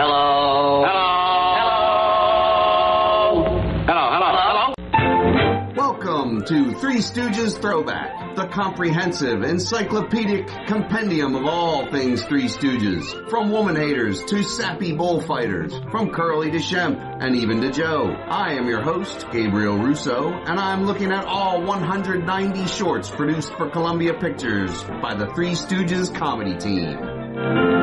Hello. Hello. Hello. Hello. Hello. Hello. Welcome to Three Stooges Throwback, the comprehensive, encyclopedic compendium of all things Three Stooges. From woman haters to sappy bullfighters, from Curly to Shemp, and even to Joe. I am your host, Gabriel Russo, and I'm looking at all 190 shorts produced for Columbia Pictures by the Three Stooges comedy team.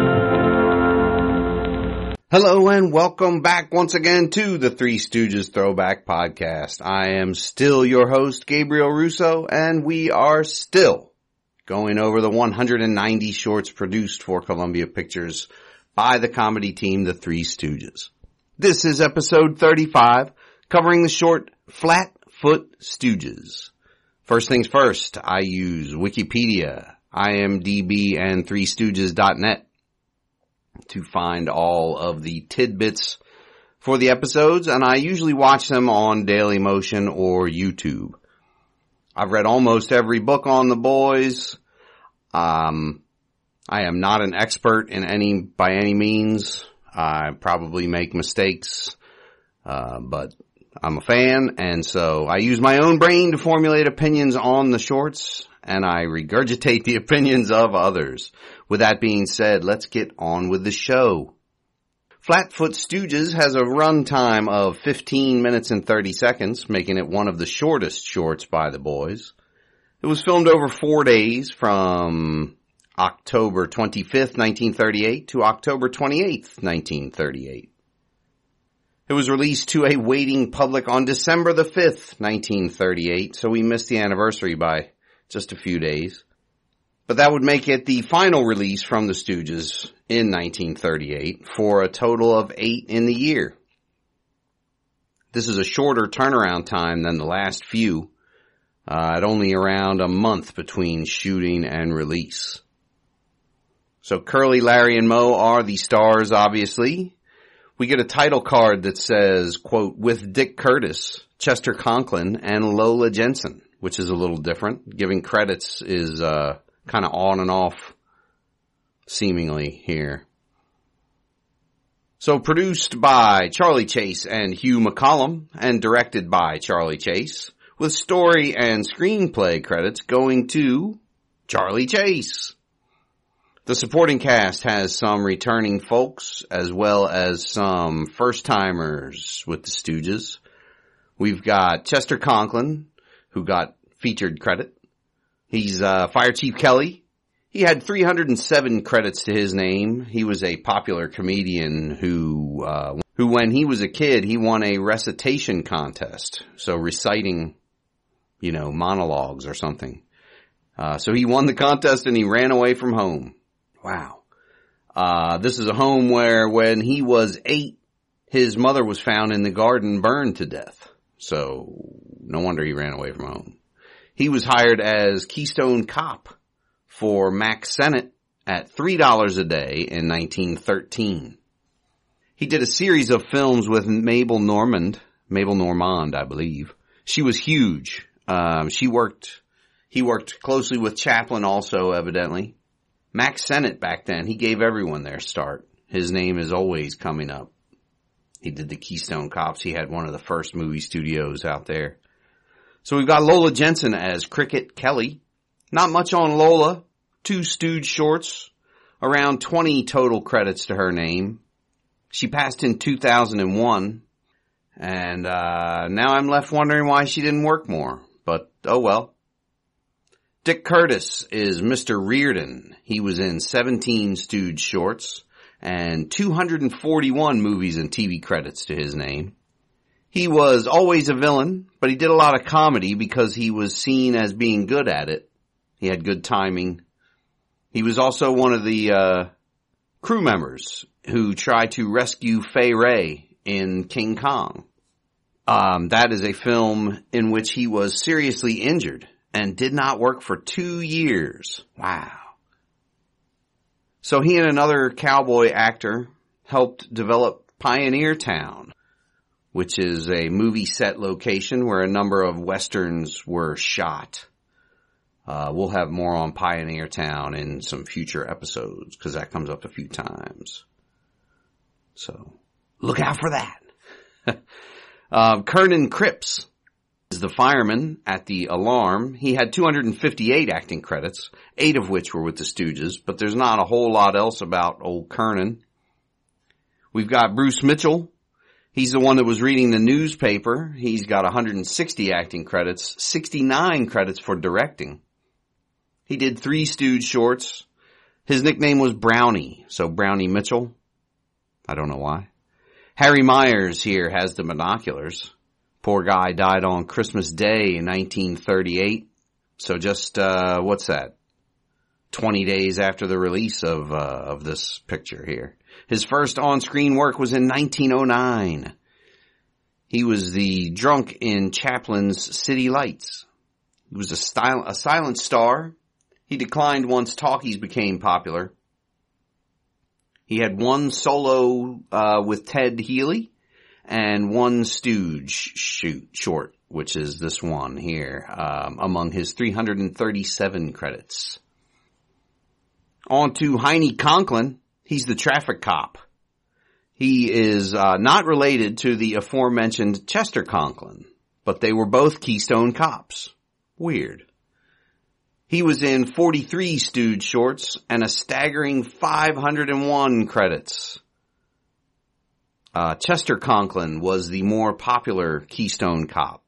Hello and welcome back once again to the Three Stooges Throwback Podcast. I am still your host, Gabriel Russo, and we are still going over the 190 shorts produced for Columbia Pictures by the comedy team, the Three Stooges. This is episode 35, covering the short Flatfoot Stooges. First things first, I use Wikipedia, IMDb, and ThreeStooges.net to find all of the tidbits for the episodes, and I usually watch them on Daily Motion or YouTube. I've read almost every book on the boys. Um, I am not an expert in any, by any means. I probably make mistakes, uh, but I'm a fan, and so I use my own brain to formulate opinions on the shorts, and I regurgitate the opinions of others. With that being said, let's get on with the show. Flatfoot Stooges has a runtime of 15 minutes and 30 seconds, making it one of the shortest shorts by the boys. It was filmed over four days from October 25th, 1938 to October 28th, 1938. It was released to a waiting public on December the 5th, 1938, so we missed the anniversary by just a few days. But that would make it the final release from the Stooges in 1938 for a total of eight in the year. This is a shorter turnaround time than the last few, uh, at only around a month between shooting and release. So Curly, Larry, and Moe are the stars, obviously. We get a title card that says, quote, with Dick Curtis, Chester Conklin, and Lola Jensen, which is a little different. Giving credits is, uh, kind of on and off seemingly here. So produced by Charlie Chase and Hugh McCollum and directed by Charlie Chase with story and screenplay credits going to Charlie Chase. The supporting cast has some returning folks as well as some first timers with the Stooges. We've got Chester Conklin who got featured credit. He's uh, Fire Chief Kelly. He had 307 credits to his name. He was a popular comedian who, uh, who when he was a kid, he won a recitation contest. So reciting, you know, monologues or something. Uh, so he won the contest and he ran away from home. Wow. Uh, this is a home where when he was eight, his mother was found in the garden burned to death. So no wonder he ran away from home. He was hired as Keystone Cop for Mack Sennett at $3 a day in 1913. He did a series of films with Mabel Normand, Mabel Normand, I believe. She was huge. Um, she worked, he worked closely with Chaplin also, evidently. Mack Sennett back then, he gave everyone their start. His name is always coming up. He did the Keystone Cops. He had one of the first movie studios out there. So we've got Lola Jensen as Cricket Kelly. Not much on Lola. Two Stooge shorts. Around 20 total credits to her name. She passed in 2001. And, uh, now I'm left wondering why she didn't work more. But, oh well. Dick Curtis is Mr. Reardon. He was in 17 Stooge shorts and 241 movies and TV credits to his name. He was always a villain, but he did a lot of comedy because he was seen as being good at it. He had good timing. He was also one of the uh, crew members who tried to rescue Fay Wray in King Kong. Um, that is a film in which he was seriously injured and did not work for two years. Wow. So he and another cowboy actor helped develop Pioneer Town, which is a movie set location where a number of westerns were shot. Uh, we'll have more on Pioneer Town in some future episodes because that comes up a few times. So look out for that. uh, Kernan Cripps is the fireman at the alarm. He had 258 acting credits, eight of which were with the Stooges, but there's not a whole lot else about old Kernan. We've got Bruce Mitchell. He's the one that was reading the newspaper. He's got 160 acting credits, 69 credits for directing. He did three Stooge shorts. His nickname was Brownie, so Brownie Mitchell. I don't know why. Harry Myers here has the binoculars. Poor guy died on Christmas Day in 1938. So just, uh, what's that? 20 days after the release of, uh, of this picture here. His first on-screen work was in 1909. He was the drunk in Chaplin's City Lights. He was a, style, a silent star. He declined once talkies became popular. He had one solo uh, with Ted Healy and one Stooge shoot short, which is this one here, um, among his 337 credits. On to Heinie Conklin. He's the traffic cop. He is uh, not related to the aforementioned Chester Conklin, but they were both Keystone cops. Weird. He was in 43 Stooge shorts and a staggering 501 credits. Uh, Chester Conklin was the more popular Keystone cop,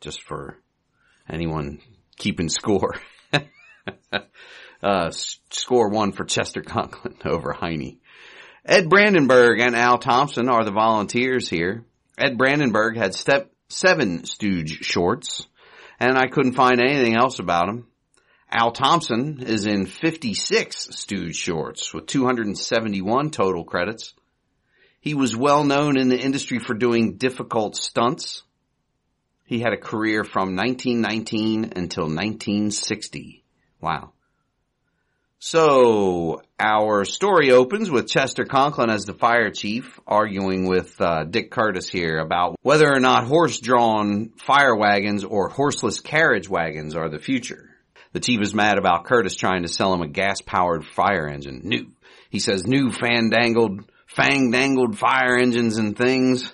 just for anyone keeping score. uh, score one for Chester Conklin over Heinie. Ed Brandenburg and Al Thompson are the volunteers here. Ed Brandenburg had step seven Stooge shorts, and I couldn't find anything else about him. Al Thompson is in 56 Stooge shorts with 271 total credits. He was well known in the industry for doing difficult stunts. He had a career from 1919 until 1960. Wow. So our story opens with Chester Conklin as the fire chief arguing with uh, Dick Curtis here about whether or not horse-drawn fire wagons or horseless carriage wagons are the future. The chief is mad about Curtis trying to sell him a gas-powered fire engine. New, he says, new fandangled, fang-dangled fire engines and things.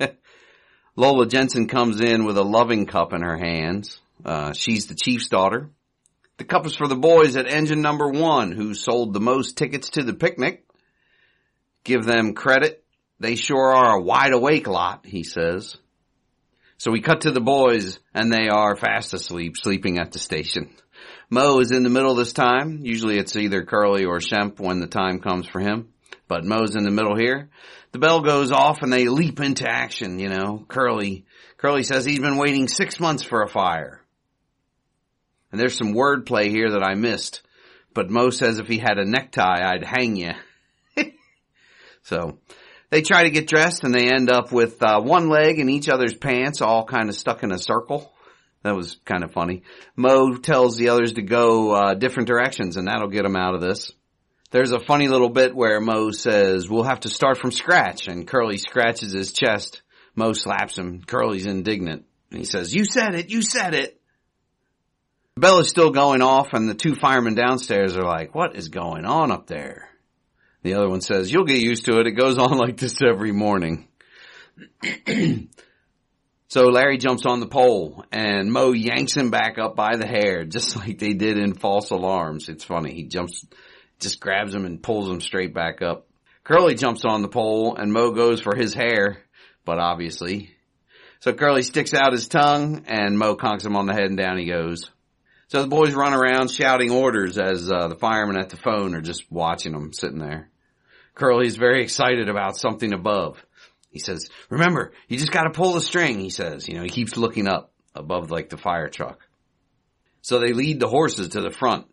Lola Jensen comes in with a loving cup in her hands. Uh, she's the chief's daughter. The cup is for the boys at engine number one who sold the most tickets to the picnic. Give them credit. They sure are a wide awake lot, he says. So we cut to the boys and they are fast asleep, sleeping at the station. Moe is in the middle this time. Usually it's either Curly or Shemp when the time comes for him. But Moe's in the middle here. The bell goes off and they leap into action, you know. Curly, Curly says he's been waiting six months for a fire. And there's some wordplay here that I missed. But Moe says if he had a necktie, I'd hang you. so they try to get dressed and they end up with uh, one leg in each other's pants, all kind of stuck in a circle. That was kind of funny. Moe tells the others to go uh, different directions, and that'll get them out of this. There's a funny little bit where Moe says, "We'll have to start from scratch," and Curly scratches his chest. Moe slaps him. Curly's indignant, and he says, "You said it. You said it." The bell is still going off, and the two firemen downstairs are like, "What is going on up there?" The other one says, "You'll get used to it. It goes on like this every morning." So Larry jumps on the pole and Moe yanks him back up by the hair, just like they did in false alarms. It's funny. He jumps, just grabs him and pulls him straight back up. Curly jumps on the pole and Moe goes for his hair, but obviously. So Curly sticks out his tongue and Moe conks him on the head and down he goes. So the boys run around shouting orders as uh, the firemen at the phone are just watching them sitting there. Curly's very excited about something above. He says, remember, you just gotta pull the string, he says. You know, he keeps looking up above like the fire truck. So they lead the horses to the front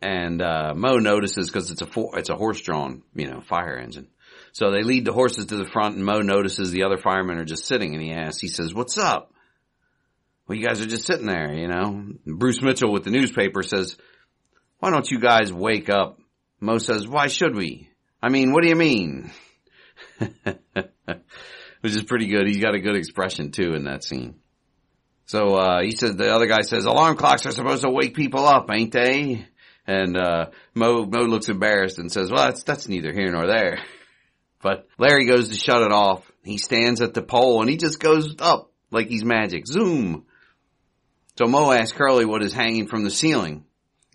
and, uh, Moe notices cause it's a, for, it's a horse drawn, you know, fire engine. So they lead the horses to the front and Moe notices the other firemen are just sitting and he asks, he says, what's up? Well, you guys are just sitting there, you know. Bruce Mitchell with the newspaper says, why don't you guys wake up? Moe says, why should we? I mean, what do you mean? Which is pretty good. He's got a good expression too in that scene. So, uh, he says, the other guy says, alarm clocks are supposed to wake people up, ain't they? And, uh, Moe, Moe looks embarrassed and says, well, that's, that's neither here nor there. But Larry goes to shut it off. He stands at the pole and he just goes up like he's magic. Zoom. So Moe asks Curly what is hanging from the ceiling.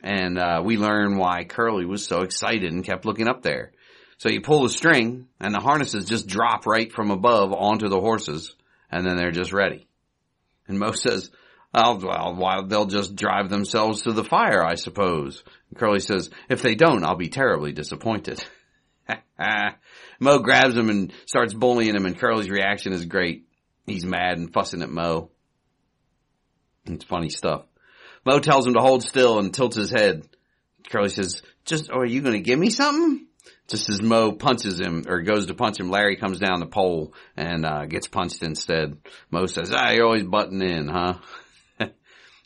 And, uh, we learn why Curly was so excited and kept looking up there. So you pull the string and the harnesses just drop right from above onto the horses and then they're just ready. And Moe says, oh, well, they'll just drive themselves to the fire, I suppose. And Curly says, if they don't, I'll be terribly disappointed. Moe grabs him and starts bullying him and Curly's reaction is great. He's mad and fussing at Moe. It's funny stuff. Moe tells him to hold still and tilts his head. Curly says, just, oh, are you to give me something? Just as Moe punches him or goes to punch him, Larry comes down the pole and uh, gets punched instead. Moe says, "Ah, you're always butting in, huh?"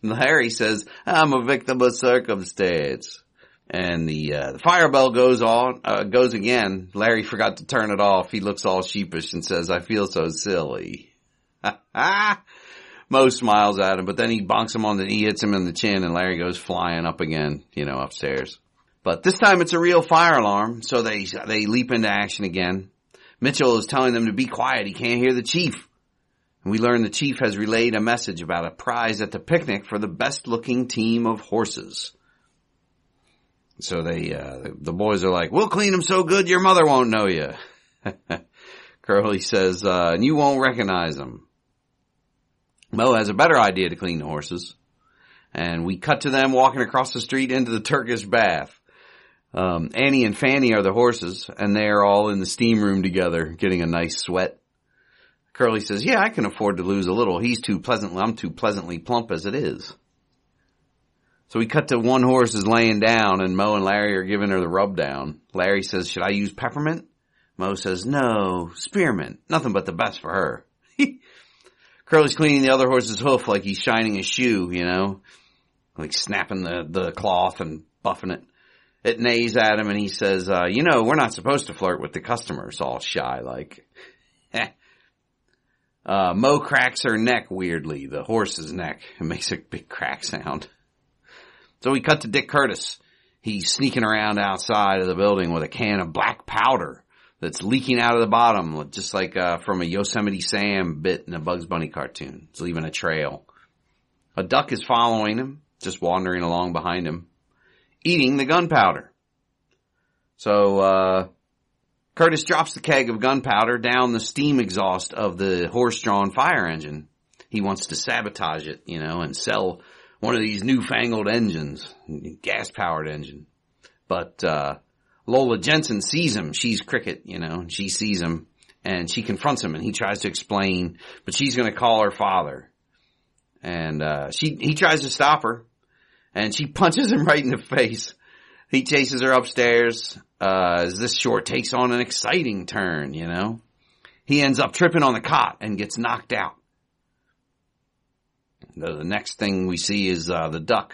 Larry says, "I'm a victim of circumstance." And the, uh, the fire bell goes on, uh, goes again. Larry forgot to turn it off. He looks all sheepish and says, I feel so silly. Moe smiles at him, but then he bonks him on the, he hits him in the chin and Larry goes flying up again, you know, upstairs. But this time it's a real fire alarm, so they, they leap into action again. Mitchell is telling them to be quiet. He can't hear the chief. And we learn the chief has relayed a message about a prize at the picnic for the best looking team of horses. So they, uh, the boys are like, we'll clean them so good your mother won't know you. Curly says, uh, and you won't recognize them. Moe has a better idea to clean the horses. And we cut to them walking across the street into the Turkish bath. Um, Annie and Fanny are the horses, and they are all in the steam room together, getting a nice sweat. Curly says, yeah, I can afford to lose a little. He's too pleasantly, I'm too pleasantly plump as it is. So we cut to one horse is laying down and Moe and Larry are giving her the rub down. Larry says, should I use peppermint? Moe says, no, spearmint. Nothing but the best for her. Curly's cleaning the other horse's hoof like he's shining a shoe, you know, like snapping the, the cloth and buffing it. It neighs at him and he says, uh, you know, we're not supposed to flirt with the customers all shy like. uh, Moe cracks her neck weirdly, the horse's neck. It makes a big crack sound. So we cut to Dick Curtis. He's sneaking around outside of the building with a can of black powder that's leaking out of the bottom, just like uh, from a Yosemite Sam bit in a Bugs Bunny cartoon. It's leaving a trail. A duck is following him, just wandering along behind him, eating the gunpowder. So uh, Curtis drops the keg of gunpowder down the steam exhaust of the horse-drawn fire engine. He wants to sabotage it, you know, and sell one of these newfangled engines, gas powered engine. But, uh, Lola Jensen sees him. She's cricket, you know, she sees him and she confronts him and he tries to explain, but she's going to call her father. And, uh, she, he tries to stop her and she punches him right in the face. He chases her upstairs, uh, as this short takes on an exciting turn, you know. He ends up tripping on the cot and gets knocked out. The, next thing we see is uh, the duck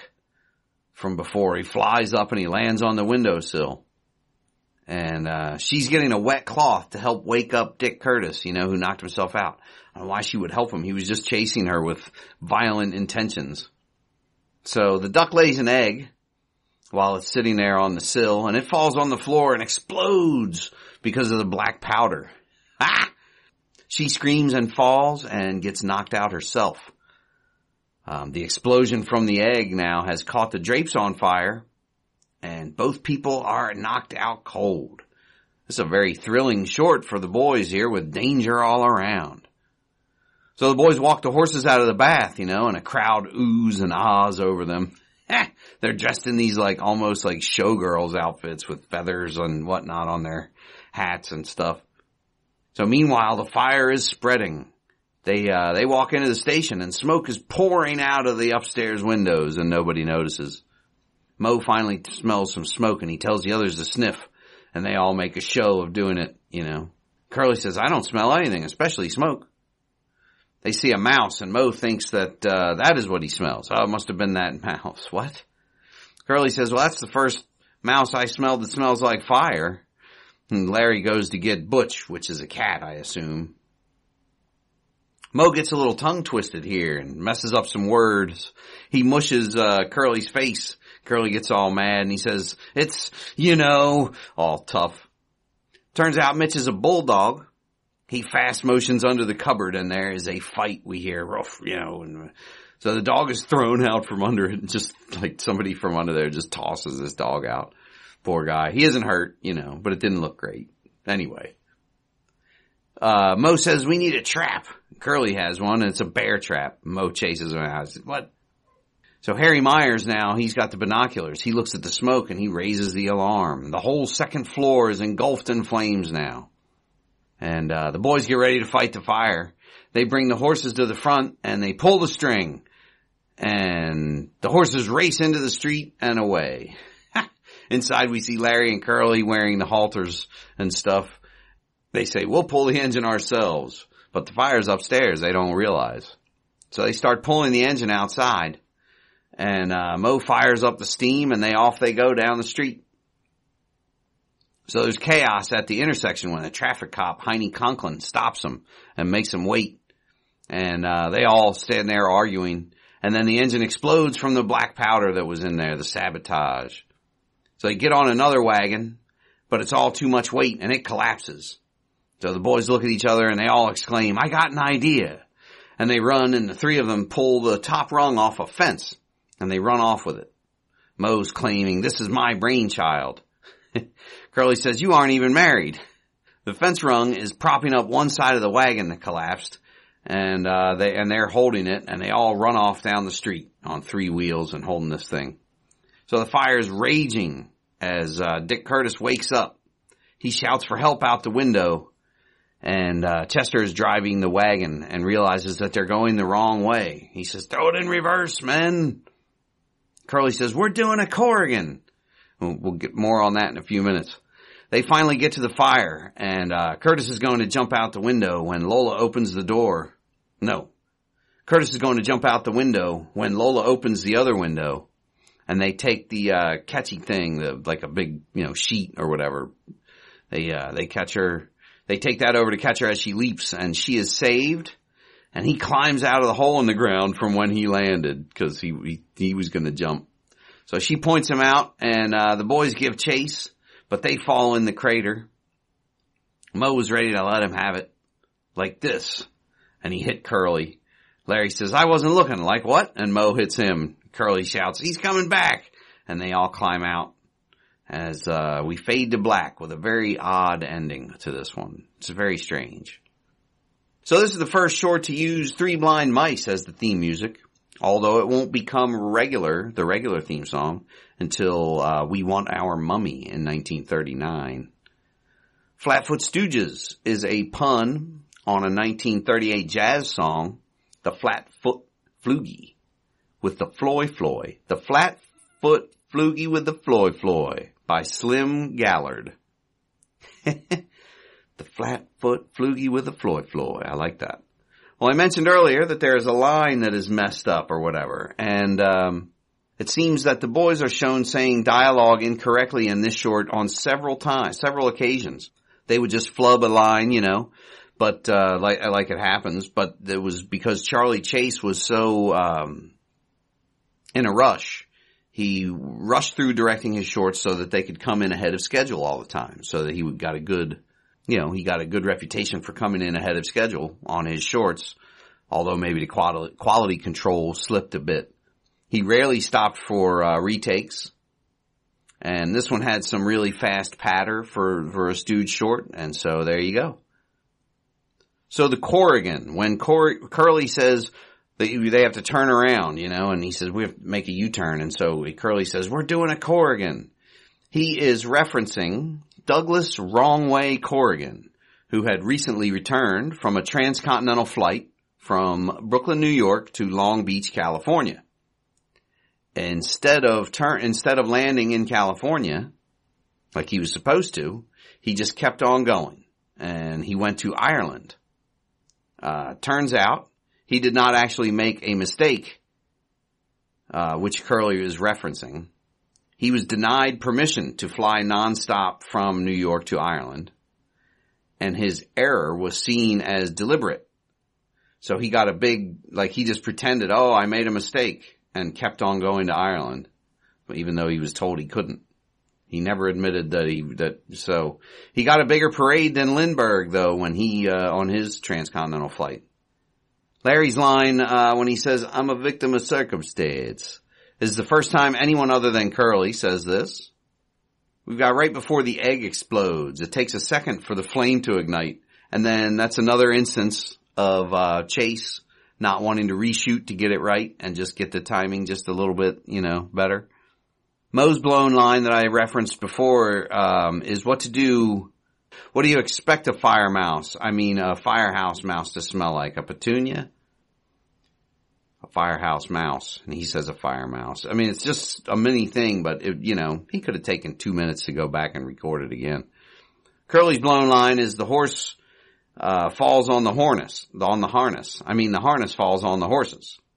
from before. He flies up and he lands on the windowsill. And uh, she's getting a wet cloth to help wake up Dick Curtis, you know, who knocked himself out. I don't know why she would help him. He was just chasing her with violent intentions. So the duck lays an egg while it's sitting there on the sill and it falls on the floor and explodes because of the black powder. Ah! She screams and falls and gets knocked out herself. Um, the explosion from the egg now has caught the drapes on fire, and both people are knocked out cold. It's a very thrilling short for the boys here with danger all around. So the boys walk the horses out of the bath, you know, and a crowd oohs and ahs over them. They're dressed in these like almost like showgirls outfits with feathers and whatnot on their hats and stuff. So meanwhile, the fire is spreading. They, uh, they walk into the station and smoke is pouring out of the upstairs windows and nobody notices. Moe finally smells some smoke and he tells the others to sniff and they all make a show of doing it, you know. Curly says, I don't smell anything, especially smoke. They see a mouse and Moe thinks that, uh, that is what he smells. Oh, it must have been that mouse. What? Curly says, well, that's the first mouse I smelled that smells like fire. And Larry goes to get Butch, which is a cat, I assume. Moe gets a little tongue twisted here and messes up some words. He mushes, uh, Curly's face. Curly gets all mad and he says, it's, you know, all tough. Turns out Mitch is a bulldog. He fast motions under the cupboard and there is a fight we hear, rough, you know, and so the dog is thrown out from under it just like somebody from under there just tosses this dog out. Poor guy. He isn't hurt, you know, but it didn't look great. Anyway. Uh, Moe says we need a trap. Curly has one and it's a bear trap. Moe chases him out. What? So Harry Myers now, he's got the binoculars. He looks at the smoke and he raises the alarm. The whole second floor is engulfed in flames now. And, uh, the boys get ready to fight the fire. They bring the horses to the front and they pull the string and the horses race into the street and away. Inside we see Larry and Curly wearing the halters and stuff. They say, we'll pull the engine ourselves, but the fire's upstairs. They don't realize. So they start pulling the engine outside and, uh, Moe fires up the steam and they off they go down the street. So there's chaos at the intersection when a traffic cop, Heinie Conklin, stops them and makes them wait. And, uh, they all stand there arguing and then the engine explodes from the black powder that was in there, the sabotage. So they get on another wagon, but it's all too much weight and it collapses. So the boys look at each other and they all exclaim, I got an idea. And they run and the three of them pull the top rung off a fence and they run off with it. Moe's claiming, this is my brainchild. Curly says, you aren't even married. The fence rung is propping up one side of the wagon that collapsed and uh, they and they're holding it, and they all run off down the street on three wheels and holding this thing. So the fire is raging as uh, Dick Curtis wakes up. He shouts for help out the window, and uh, Chester is driving the wagon and realizes that they're going the wrong way. He says, "Throw it in reverse, men." Curly says, "We're doing a Corrigan." We'll get more on that in a few minutes. They finally get to the fire, and uh, Curtis is going to jump out the window when Lola opens the door no. Curtis is going to jump out the window when Lola opens the other window and they take the, uh, catchy thing, the, like a big, you know, sheet or whatever. They, uh, they catch her, they take that over to catch her as she leaps and she is saved and he climbs out of the hole in the ground from when he landed because he, he, he was going to jump. So she points him out and, uh, the boys give chase, but they fall in the crater. Moe was ready to let him have it like this and he hit Curly. Larry says, I wasn't looking. Like what? And Moe hits him. Curly shouts, he's coming back. And they all climb out as, uh, we fade to black with a very odd ending to this one. It's very strange. So this is the first short to use Three Blind Mice as the theme music, although it won't become regular, the regular theme song, until, uh, We Want Our Mummy in 1939. Flatfoot Stooges is a pun on a 1938 jazz song, The Flatfoot Floogie with the Floy Floy. The Flatfoot Floogie with the Floy Floy by Slim Gaillard. the flat foot Floogie with the Floy Floy. I like that. Well, I mentioned earlier that there is a line that is messed up or whatever, and um, it seems that the boys are shown saying dialogue incorrectly in this short on several times, several occasions. They would just flub a line, you know, but uh, like like it happens. But it was because Charlie Chase was so um, in a rush. He rushed through directing his shorts so that they could come in ahead of schedule all the time, so that he got a good, you know, he got a good reputation for coming in ahead of schedule on his shorts. Although maybe the quality control slipped a bit. He rarely stopped for uh, retakes. And this one had some really fast patter for, for a stooge short, and so there you go. So the Corrigan, when Cor- Curly says that they have to turn around, you know, and he says we have to make a U-turn, and so Curly says we're doing a Corrigan. He is referencing Douglas Wrongway Corrigan, who had recently returned from a transcontinental flight from Brooklyn, New York to Long Beach, California. Instead of turn, instead of landing in California, like he was supposed to, he just kept on going and he went to Ireland uh, turns out he did not actually make a mistake, uh, which Curly is referencing. He was denied permission to fly nonstop from New York to Ireland, and his error was seen as deliberate. So he got a big, like he just pretended, oh, I made a mistake, and kept on going to Ireland, even though he was told he couldn't. He never admitted that he, that, so he got a bigger parade than Lindbergh though when he, uh, on his transcontinental flight. Larry's line, uh, when he says, I'm a victim of circumstance, is the first time anyone other than Curly says this. We've got right before the egg explodes. It takes a second for the flame to ignite. And then that's another instance of, uh, Chase not wanting to reshoot to get it right and just get the timing just a little bit, you know, better. Moe's blown line that I referenced before, um, is what to do what do you expect a fire mouse? I mean, a firehouse mouse to smell like? A petunia? A firehouse mouse. And he says a fire mouse. I mean, it's just a mini thing, but it, you know, he could have taken two minutes to go back and record it again. Curly's blown line is the horse, uh, falls on the harness, on the harness. I mean, the harness falls on the horses.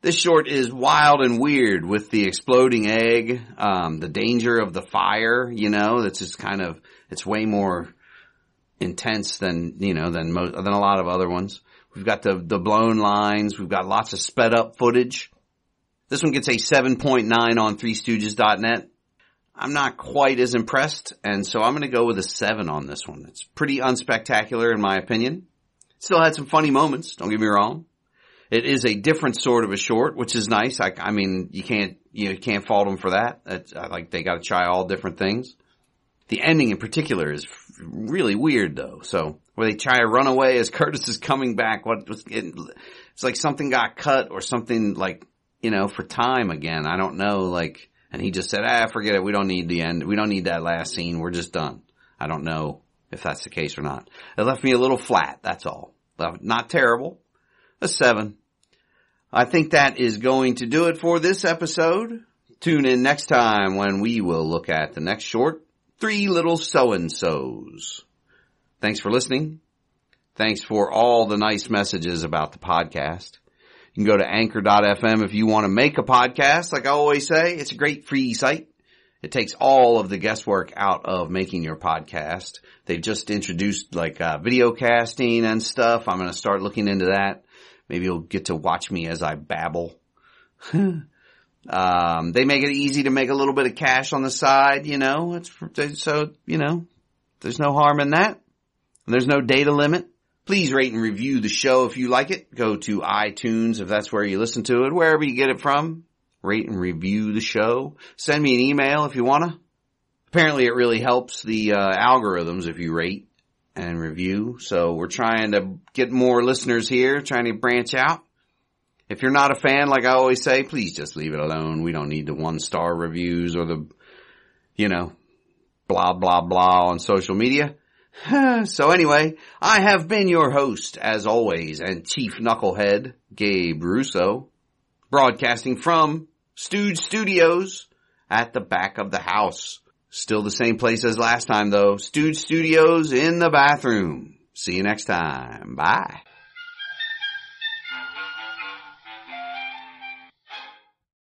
This short is wild and weird with the exploding egg, um, the danger of the fire, you know, that's just kind of, it's way more intense than, you know, than most, than a lot of other ones. We've got the, the blown lines. We've got lots of sped up footage. This one gets a 7.9 on 3stooges.net. I'm not quite as impressed, and so I'm going to go with a 7 on this one. It's pretty unspectacular in my opinion. Still had some funny moments, don't get me wrong. It is a different sort of a short, which is nice. I, I mean, you can't, you can't fault them for that. It's, like they got to try all different things. The ending in particular is really weird though. So where they try to run away as Curtis is coming back, what it's like something got cut or something like, you know, for time again. I don't know, like, and he just said, ah, forget it. We don't need the end. We don't need that last scene. We're just done. I don't know if that's the case or not. It left me a little flat. That's all. Not terrible, a seven. I think that is going to do it for this episode. Tune in next time when we will look at the next short, Three Little So-and-Sos. Thanks for listening. Thanks for all the nice messages about the podcast. You can go to anchor.fm if you want to make a podcast. Like I always say, it's a great free site. It takes all of the guesswork out of making your podcast. They've just introduced like uh, video casting and stuff. I'm going to start looking into that. Maybe you'll get to watch me as I babble. um, they make it easy to make a little bit of cash on the side, you know, it's, so, you know, there's no harm in that. And there's no data limit. Please rate and review the show if you like it. Go to iTunes if that's where you listen to it, wherever you get it from. Rate and review the show. Send me an email if you wanna. Apparently it really helps the uh, algorithms if you rate and review. So we're trying to get more listeners here, trying to branch out. If you're not a fan, like I always say, please just leave it alone. We don't need the one star reviews or the, you know, blah, blah, blah on social media. so anyway, I have been your host as always and chief knucklehead, Gabe Russo, broadcasting from Stooge Studios at the back of the house. Still the same place as last time though. Stooge Studios in the bathroom. See you next time. Bye.